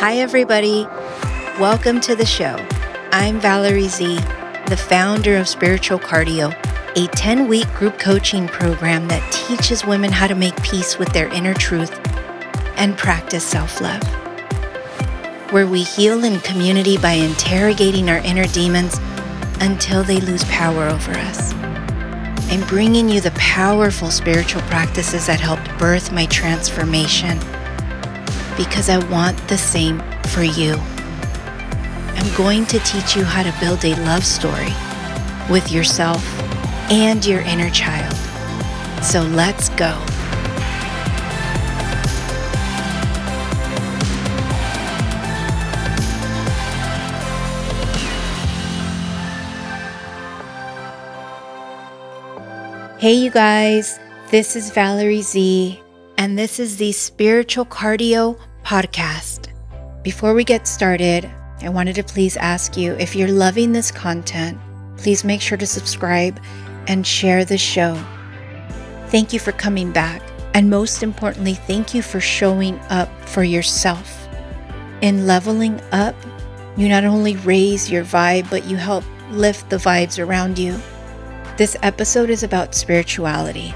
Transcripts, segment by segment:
Hi, everybody. Welcome to the show. I'm Valerie Z, the founder of Spiritual Cardio, a 10 week group coaching program that teaches women how to make peace with their inner truth and practice self love. Where we heal in community by interrogating our inner demons until they lose power over us. I'm bringing you the powerful spiritual practices that helped birth my transformation because I want the same for you. I'm going to teach you how to build a love story with yourself and your inner child. So let's go. Hey, you guys, this is Valerie Z, and this is the Spiritual Cardio podcast. Before we get started, I wanted to please ask you if you're loving this content, please make sure to subscribe and share the show. Thank you for coming back. And most importantly, thank you for showing up for yourself. In leveling up, you not only raise your vibe, but you help lift the vibes around you. This episode is about spirituality.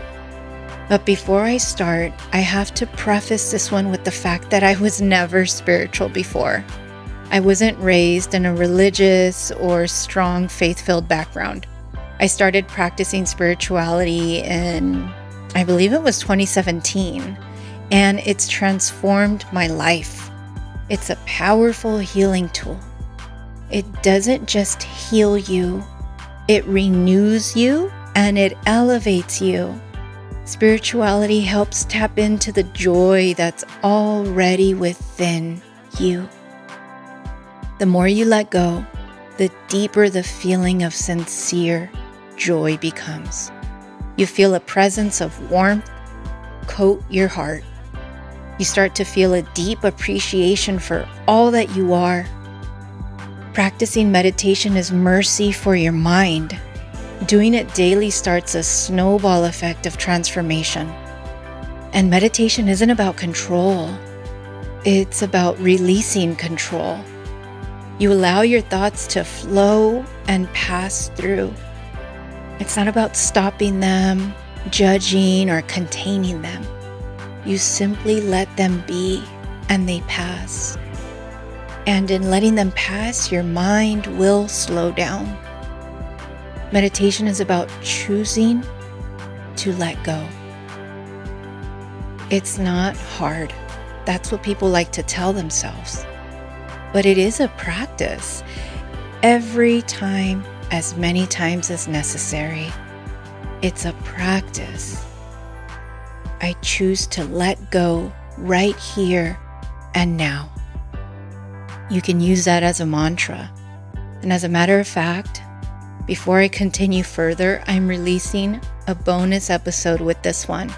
But before I start, I have to preface this one with the fact that I was never spiritual before. I wasn't raised in a religious or strong faith filled background. I started practicing spirituality in, I believe it was 2017, and it's transformed my life. It's a powerful healing tool. It doesn't just heal you, it renews you and it elevates you. Spirituality helps tap into the joy that's already within you. The more you let go, the deeper the feeling of sincere joy becomes. You feel a presence of warmth coat your heart. You start to feel a deep appreciation for all that you are. Practicing meditation is mercy for your mind Doing it daily starts a snowball effect of transformation. And meditation isn't about control, it's about releasing control. You allow your thoughts to flow and pass through. It's not about stopping them, judging, or containing them. You simply let them be and they pass. And in letting them pass, your mind will slow down. Meditation is about choosing to let go. It's not hard. That's what people like to tell themselves. But it is a practice. Every time, as many times as necessary, it's a practice. I choose to let go right here and now. You can use that as a mantra. And as a matter of fact, before I continue further, I'm releasing a bonus episode with this one.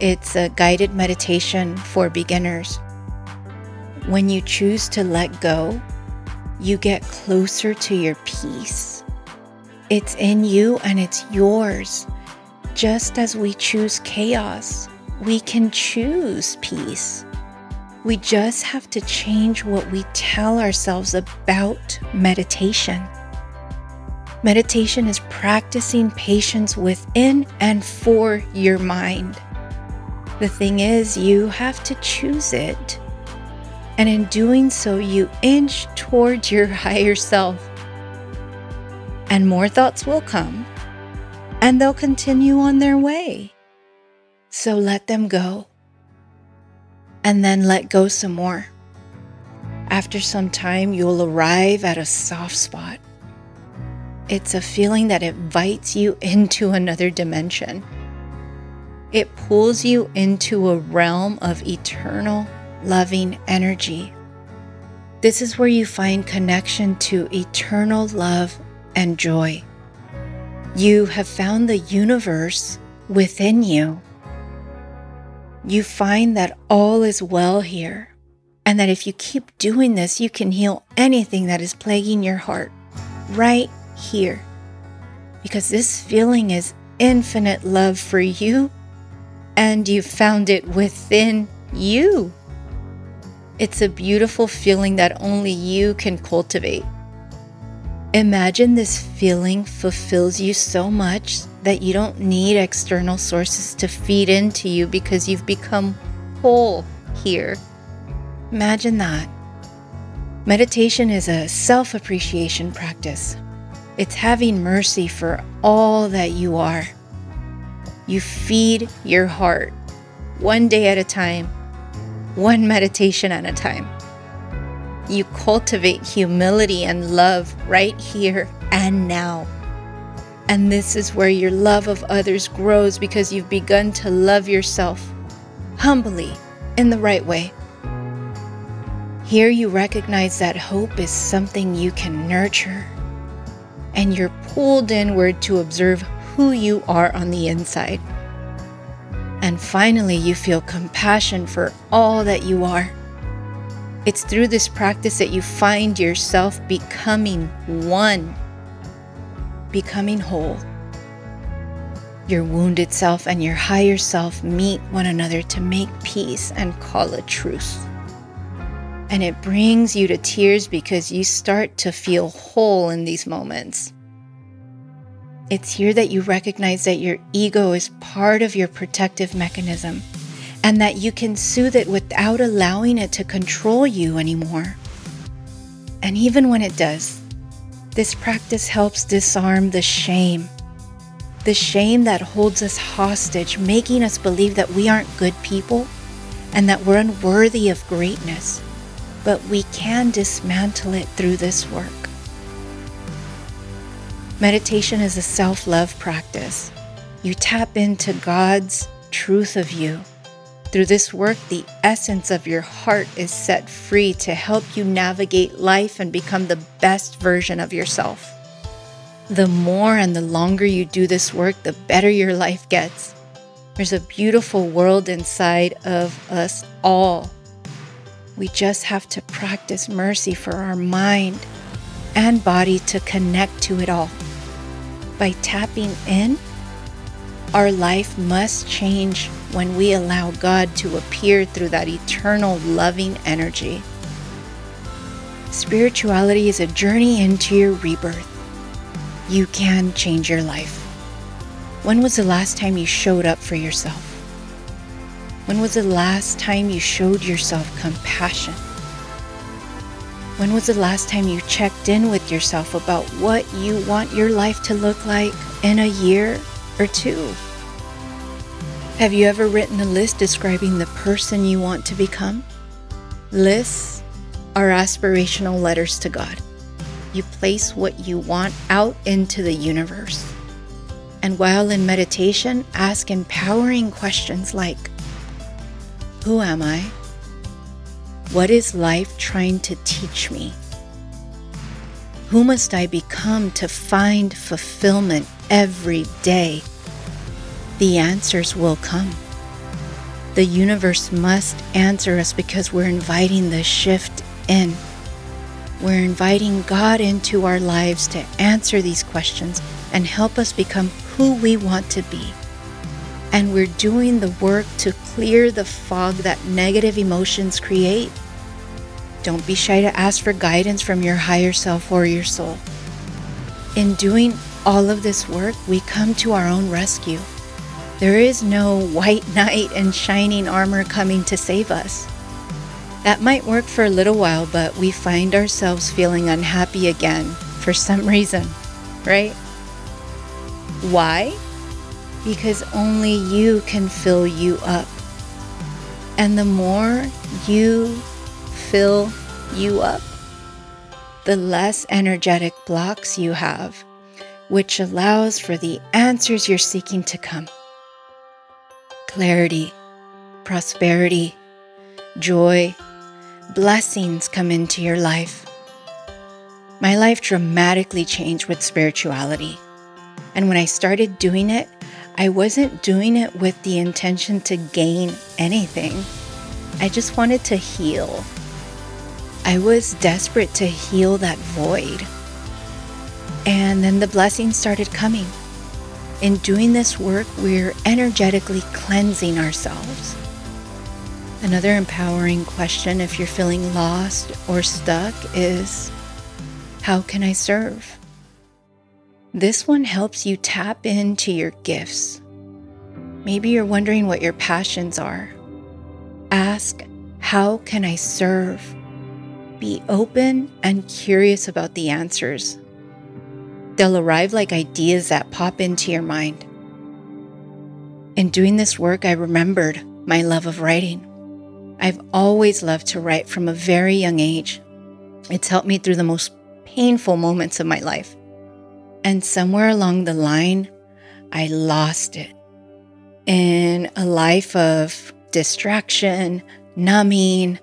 It's a guided meditation for beginners. When you choose to let go, you get closer to your peace. It's in you and it's yours. Just as we choose chaos, we can choose peace. We just have to change what we tell ourselves about meditation. Meditation is practicing patience within and for your mind. The thing is, you have to choose it. And in doing so, you inch towards your higher self. And more thoughts will come, and they'll continue on their way. So let them go. And then let go some more. After some time, you'll arrive at a soft spot it's a feeling that invites you into another dimension. It pulls you into a realm of eternal, loving energy. This is where you find connection to eternal love and joy. You have found the universe within you. You find that all is well here, and that if you keep doing this, you can heal anything that is plaguing your heart right here because this feeling is infinite love for you and you found it within you. It's a beautiful feeling that only you can cultivate. Imagine this feeling fulfills you so much that you don't need external sources to feed into you because you've become whole here. Imagine that. Meditation is a self appreciation practice. It's having mercy for all that you are. You feed your heart one day at a time, one meditation at a time. You cultivate humility and love right here and now. And this is where your love of others grows because you've begun to love yourself humbly in the right way. Here you recognize that hope is something you can nurture, and you're pulled inward to observe who you are on the inside. And finally, you feel compassion for all that you are. It's through this practice that you find yourself becoming one, becoming whole. Your wounded self and your higher self meet one another to make peace and call a truce and it brings you to tears because you start to feel whole in these moments. It's here that you recognize that your ego is part of your protective mechanism and that you can soothe it without allowing it to control you anymore. And even when it does, this practice helps disarm the shame. The shame that holds us hostage, making us believe that we aren't good people and that we're unworthy of greatness but we can dismantle it through this work. Meditation is a self love practice. You tap into God's truth of you. Through this work, the essence of your heart is set free to help you navigate life and become the best version of yourself. The more and the longer you do this work, the better your life gets. There's a beautiful world inside of us all we just have to practice mercy for our mind and body to connect to it all. By tapping in, our life must change when we allow God to appear through that eternal loving energy. Spirituality is a journey into your rebirth. You can change your life. When was the last time you showed up for yourself? When was the last time you showed yourself compassion? When was the last time you checked in with yourself about what you want your life to look like in a year or two? Have you ever written a list describing the person you want to become? Lists are aspirational letters to God. You place what you want out into the universe. And while in meditation, ask empowering questions like who am I? What is life trying to teach me? Who must I become to find fulfillment every day? The answers will come. The universe must answer us because we're inviting the shift in. We're inviting God into our lives to answer these questions and help us become who we want to be and we're doing the work to clear the fog that negative emotions create. Don't be shy to ask for guidance from your higher self or your soul. In doing all of this work, we come to our own rescue. There is no white knight in shining armor coming to save us. That might work for a little while, but we find ourselves feeling unhappy again for some reason, right? Why? Because only you can fill you up. And the more you fill you up, the less energetic blocks you have, which allows for the answers you're seeking to come. Clarity, prosperity, joy, blessings come into your life. My life dramatically changed with spirituality. And when I started doing it, I wasn't doing it with the intention to gain anything. I just wanted to heal. I was desperate to heal that void. And then the blessings started coming. In doing this work, we're energetically cleansing ourselves. Another empowering question if you're feeling lost or stuck is How can I serve? This one helps you tap into your gifts. Maybe you're wondering what your passions are. Ask, How can I serve? Be open and curious about the answers. They'll arrive like ideas that pop into your mind. In doing this work, I remembered my love of writing. I've always loved to write from a very young age. It's helped me through the most painful moments of my life. And somewhere along the line, I lost it. In a life of distraction, numbing,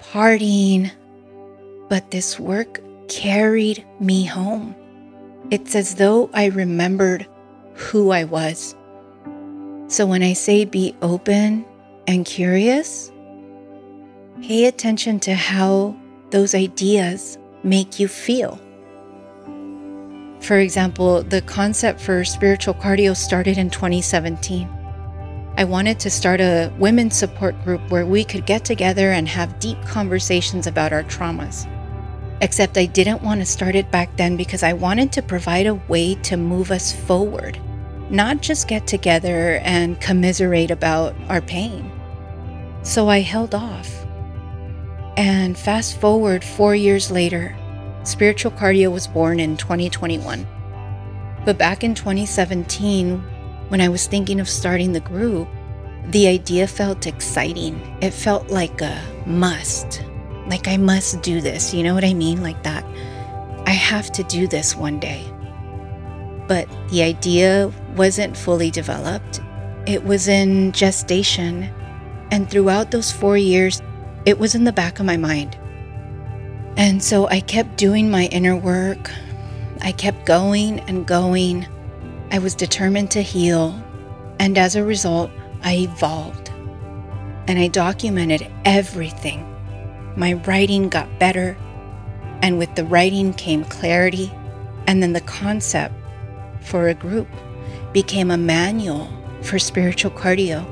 partying, but this work carried me home. It's as though I remembered who I was. So when I say be open and curious, pay attention to how those ideas make you feel. For example, the concept for spiritual cardio started in 2017. I wanted to start a women's support group where we could get together and have deep conversations about our traumas. Except I didn't want to start it back then because I wanted to provide a way to move us forward, not just get together and commiserate about our pain. So I held off. And fast forward four years later, Spiritual Cardio was born in 2021. But back in 2017, when I was thinking of starting the group, the idea felt exciting. It felt like a must. Like I must do this. You know what I mean? Like that. I have to do this one day. But the idea wasn't fully developed. It was in gestation. And throughout those four years, it was in the back of my mind. And so I kept doing my inner work. I kept going and going. I was determined to heal. And as a result, I evolved. And I documented everything. My writing got better. And with the writing came clarity. And then the concept for a group became a manual for spiritual cardio.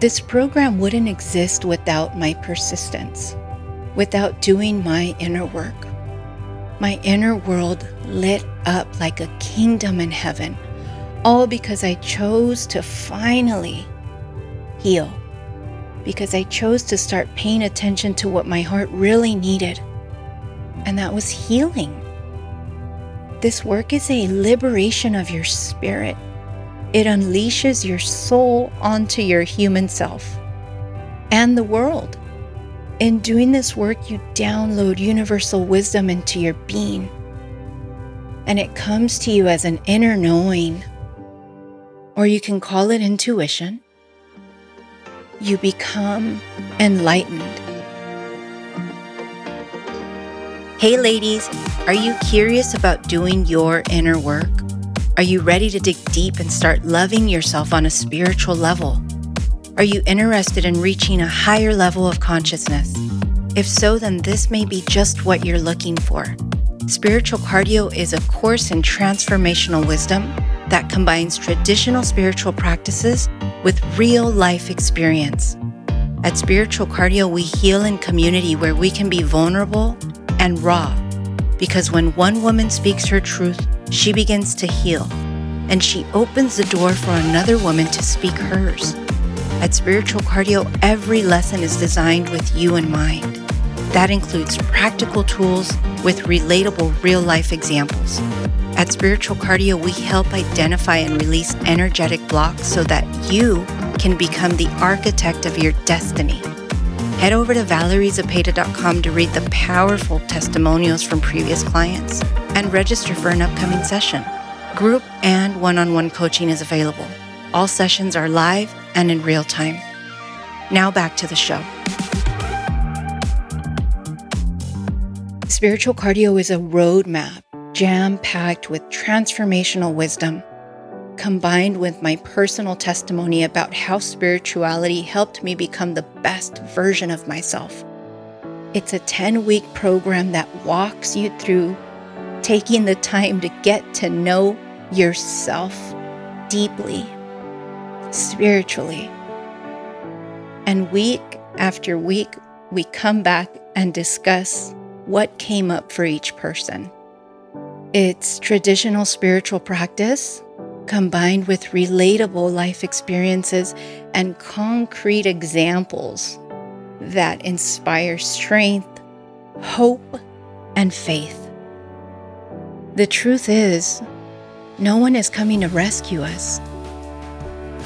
This program wouldn't exist without my persistence, without doing my inner work. My inner world lit up like a kingdom in heaven, all because I chose to finally heal, because I chose to start paying attention to what my heart really needed, and that was healing. This work is a liberation of your spirit it unleashes your soul onto your human self and the world. In doing this work, you download universal wisdom into your being, and it comes to you as an inner knowing, or you can call it intuition. You become enlightened. Hey, ladies, are you curious about doing your inner work? Are you ready to dig deep and start loving yourself on a spiritual level? Are you interested in reaching a higher level of consciousness? If so, then this may be just what you're looking for. Spiritual Cardio is a course in transformational wisdom that combines traditional spiritual practices with real life experience. At Spiritual Cardio, we heal in community where we can be vulnerable and raw. Because when one woman speaks her truth, she begins to heal, and she opens the door for another woman to speak hers. At Spiritual Cardio, every lesson is designed with you in mind. That includes practical tools with relatable real life examples. At Spiritual Cardio, we help identify and release energetic blocks so that you can become the architect of your destiny. Head over to valeriezepeda.com to read the powerful testimonials from previous clients and register for an upcoming session. Group and one on one coaching is available. All sessions are live and in real time. Now back to the show. Spiritual cardio is a roadmap jam packed with transformational wisdom, combined with my personal testimony about how spirituality helped me become the best version of myself. It's a 10 week program that walks you through taking the time to get to know yourself deeply, spiritually, And week after week, we come back and discuss what came up for each person. It's traditional spiritual practice combined with relatable life experiences and concrete examples that inspire strength, hope, and faith. The truth is, no one is coming to rescue us.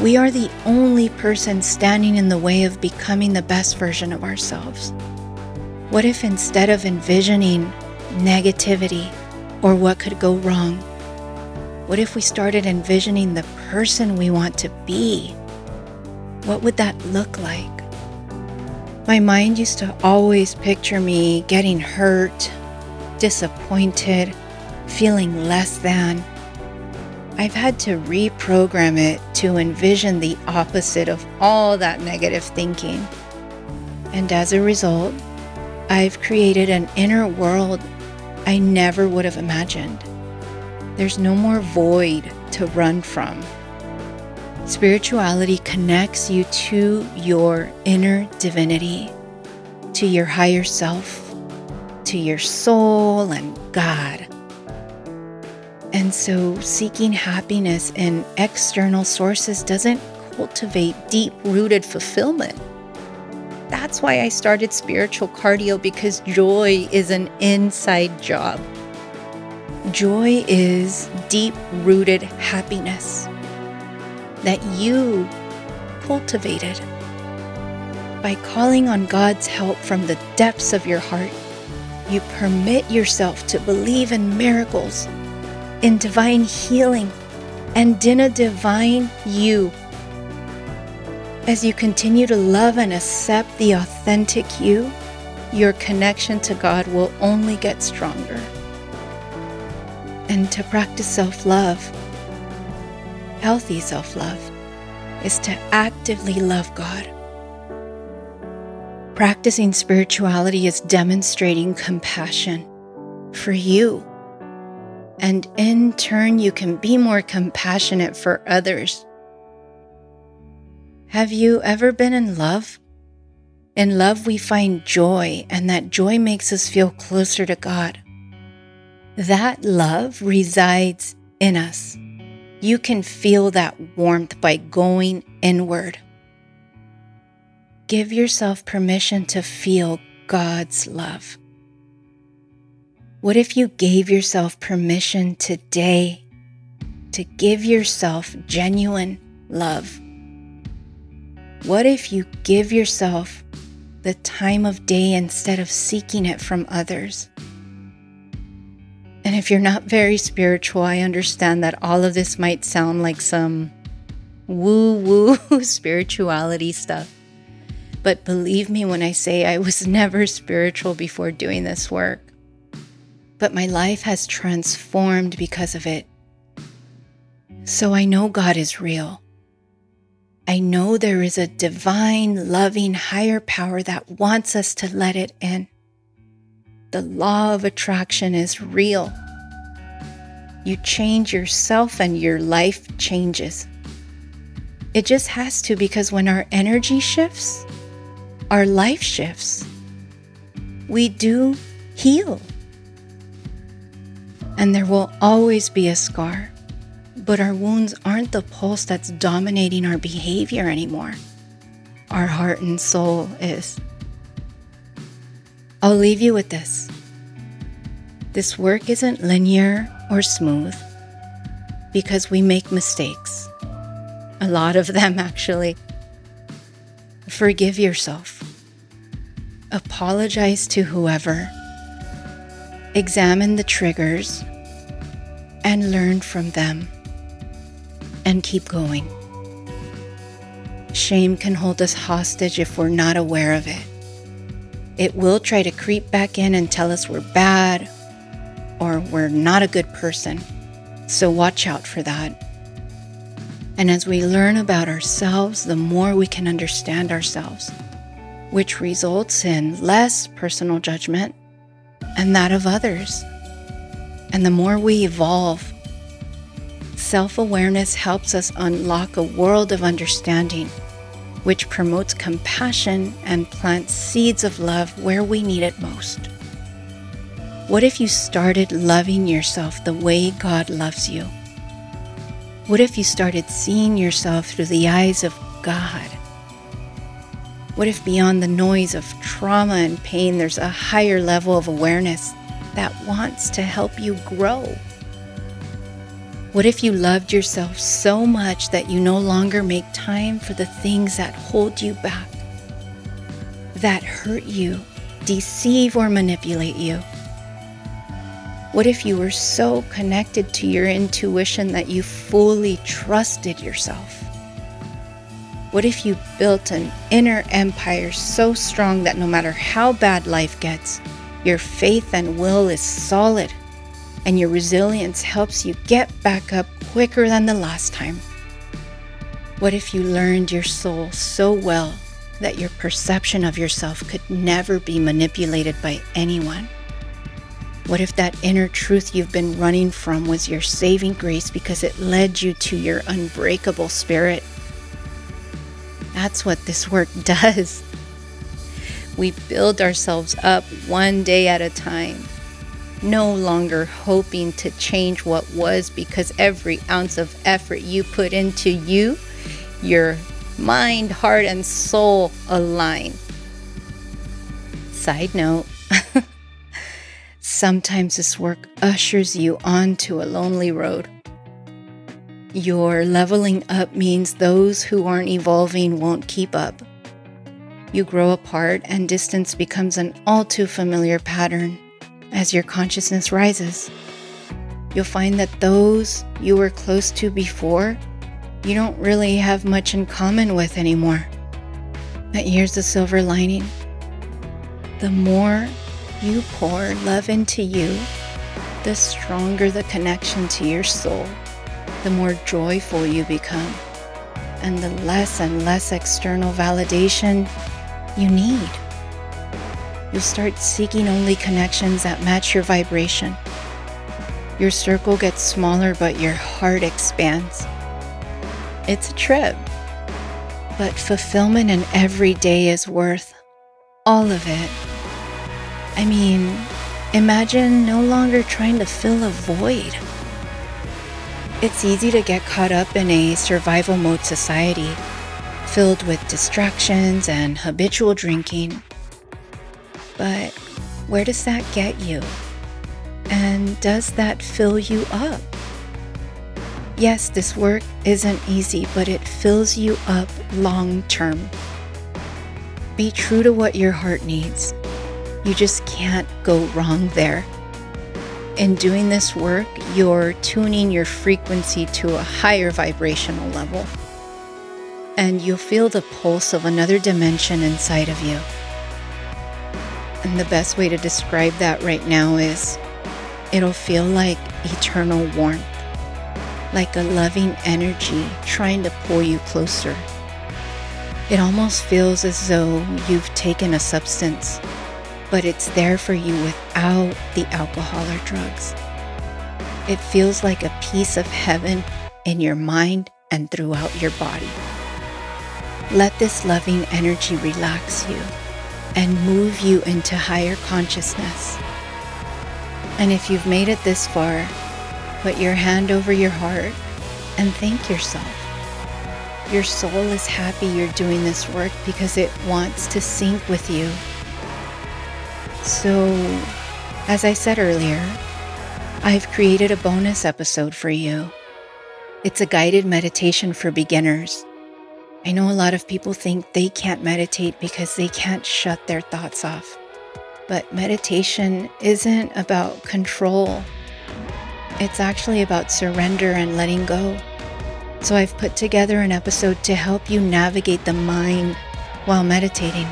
We are the only person standing in the way of becoming the best version of ourselves. What if instead of envisioning negativity or what could go wrong, what if we started envisioning the person we want to be? What would that look like? My mind used to always picture me getting hurt, disappointed, feeling less than. I've had to reprogram it to envision the opposite of all that negative thinking. And as a result, I've created an inner world I never would have imagined. There's no more void to run from. Spirituality connects you to your inner divinity, to your higher self, to your soul and God. And so, seeking happiness in external sources doesn't cultivate deep rooted fulfillment. That's why I started spiritual cardio because joy is an inside job. Joy is deep rooted happiness that you cultivated. By calling on God's help from the depths of your heart, you permit yourself to believe in miracles, in divine healing, and in a divine you as you continue to love and accept the authentic you, your connection to God will only get stronger. And to practice self love, healthy self love, is to actively love God. Practicing spirituality is demonstrating compassion for you. And in turn, you can be more compassionate for others have you ever been in love? In love, we find joy, and that joy makes us feel closer to God. That love resides in us. You can feel that warmth by going inward. Give yourself permission to feel God's love. What if you gave yourself permission today to give yourself genuine love? What if you give yourself the time of day instead of seeking it from others? And if you're not very spiritual, I understand that all of this might sound like some woo woo spirituality stuff. But believe me when I say I was never spiritual before doing this work. But my life has transformed because of it. So I know God is real. I know there is a divine, loving, higher power that wants us to let it in. The law of attraction is real. You change yourself and your life changes. It just has to because when our energy shifts, our life shifts. We do heal. And there will always be a scar but our wounds aren't the pulse that's dominating our behavior anymore. Our heart and soul is. I'll leave you with this. This work isn't linear or smooth because we make mistakes. A lot of them, actually. Forgive yourself. Apologize to whoever. Examine the triggers and learn from them and keep going. Shame can hold us hostage if we're not aware of it. It will try to creep back in and tell us we're bad or we're not a good person. So watch out for that. And as we learn about ourselves, the more we can understand ourselves, which results in less personal judgment and that of others. And the more we evolve Self awareness helps us unlock a world of understanding which promotes compassion and plants seeds of love where we need it most? What if you started loving yourself the way God loves you? What if you started seeing yourself through the eyes of God? What if beyond the noise of trauma and pain, there's a higher level of awareness that wants to help you grow? What if you loved yourself so much that you no longer make time for the things that hold you back, that hurt you, deceive, or manipulate you? What if you were so connected to your intuition that you fully trusted yourself? What if you built an inner empire so strong that no matter how bad life gets, your faith and will is solid and your resilience helps you get back up quicker than the last time? What if you learned your soul so well that your perception of yourself could never be manipulated by anyone? What if that inner truth you've been running from was your saving grace because it led you to your unbreakable spirit? That's what this work does. We build ourselves up one day at a time, no longer hoping to change what was because every ounce of effort you put into you, your mind, heart, and soul align. Side note sometimes this work ushers you onto a lonely road your leveling up means those who aren't evolving won't keep up. You grow apart, and distance becomes an all too familiar pattern as your consciousness rises. You'll find that those you were close to before, you don't really have much in common with anymore. But here's the silver lining the more you pour love into you, the stronger the connection to your soul the more joyful you become, and the less and less external validation you need. You'll start seeking only connections that match your vibration. Your circle gets smaller, but your heart expands. It's a trip, but fulfillment in every day is worth all of it. I mean, imagine no longer trying to fill a void. It's easy to get caught up in a survival mode society filled with distractions and habitual drinking. But where does that get you? And does that fill you up? Yes, this work isn't easy, but it fills you up long term. Be true to what your heart needs. You just can't go wrong there in doing this work, you're tuning your frequency to a higher vibrational level. And you'll feel the pulse of another dimension inside of you. And the best way to describe that right now is it'll feel like eternal warmth, like a loving energy trying to pull you closer. It almost feels as though you've taken a substance but it's there for you without the alcohol or drugs. It feels like a piece of heaven in your mind and throughout your body. Let this loving energy relax you and move you into higher consciousness. And if you've made it this far, put your hand over your heart and thank yourself. Your soul is happy you're doing this work because it wants to sync with you so, as I said earlier, I've created a bonus episode for you. It's a guided meditation for beginners. I know a lot of people think they can't meditate because they can't shut their thoughts off. But meditation isn't about control, it's actually about surrender and letting go. So I've put together an episode to help you navigate the mind while meditating.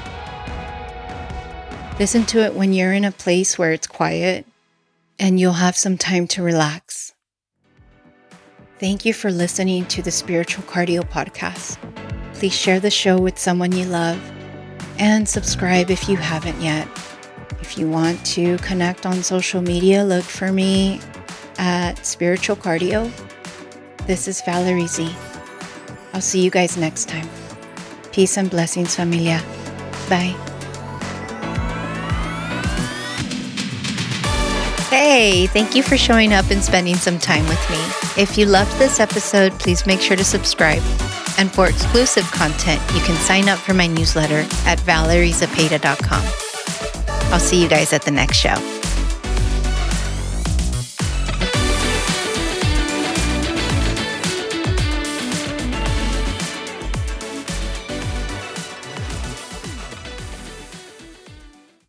Listen to it when you're in a place where it's quiet and you'll have some time to relax. Thank you for listening to the Spiritual Cardio Podcast. Please share the show with someone you love and subscribe if you haven't yet. If you want to connect on social media, look for me at Spiritual Cardio. This is Valerie Z. I'll see you guys next time. Peace and blessings, familia. Bye. Hey, thank you for showing up and spending some time with me. If you loved this episode, please make sure to subscribe. And for exclusive content, you can sign up for my newsletter at valeriezepeda.com. I'll see you guys at the next show.